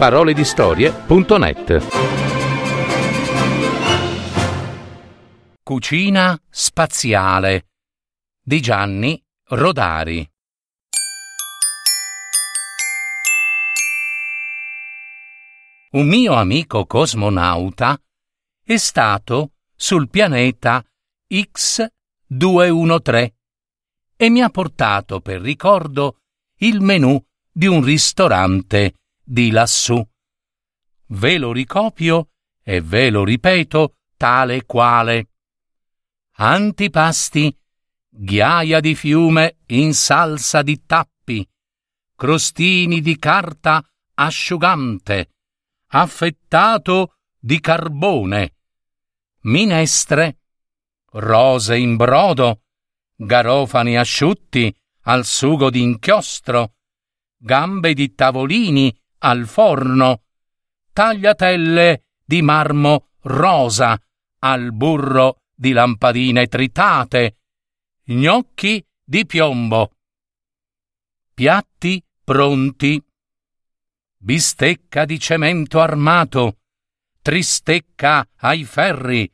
www.paroledistorie.net Cucina spaziale di Gianni Rodari. Un mio amico cosmonauta è stato sul pianeta X213 e mi ha portato per ricordo il menù di un ristorante di lassù. Ve lo ricopio e ve lo ripeto tale quale. Antipasti, ghiaia di fiume in salsa di tappi, crostini di carta asciugante, affettato di carbone, minestre, rose in brodo, garofani asciutti al sugo di inchiostro, gambe di tavolini al forno, tagliatelle di marmo rosa al burro di lampadine tritate, gnocchi di piombo. Piatti pronti. Bistecca di cemento armato, tristecca ai ferri,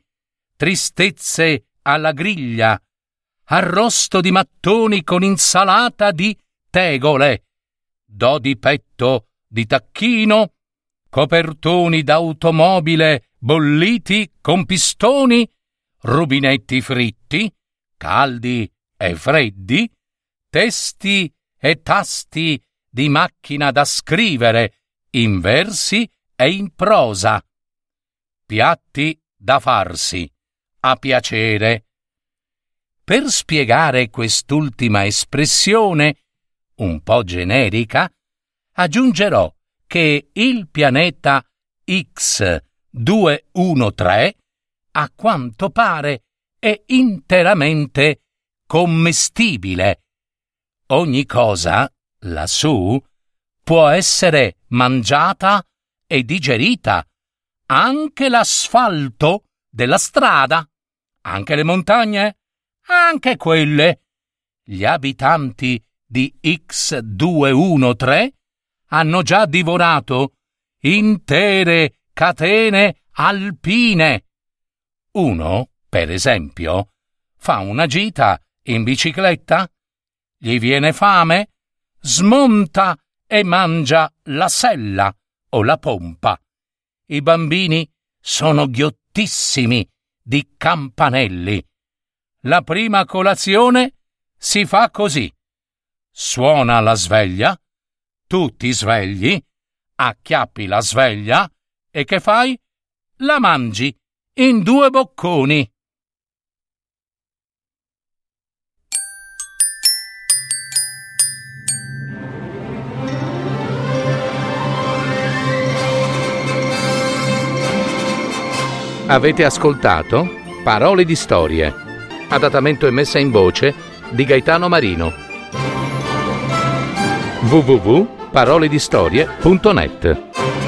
tristezze alla griglia, arrosto di mattoni con insalata di tegole, do di petto di tacchino, copertoni d'automobile bolliti con pistoni, rubinetti fritti, caldi e freddi, testi e tasti di macchina da scrivere in versi e in prosa, piatti da farsi a piacere. Per spiegare quest'ultima espressione, un po' generica, aggiungerò che il pianeta X213 a quanto pare è interamente commestibile. Ogni cosa, lassù, può essere mangiata e digerita, anche l'asfalto della strada, anche le montagne, anche quelle. Gli abitanti di X213 hanno già divorato intere catene alpine. Uno, per esempio, fa una gita in bicicletta, gli viene fame, smonta e mangia la sella o la pompa. I bambini sono ghiottissimi di campanelli la prima colazione si fa così. Suona la sveglia, tu ti svegli, acchiappi la sveglia e che fai? La mangi in due bocconi. Avete ascoltato Parole di storie adattamento e messa in voce di Gaetano Marino paroledistorie.net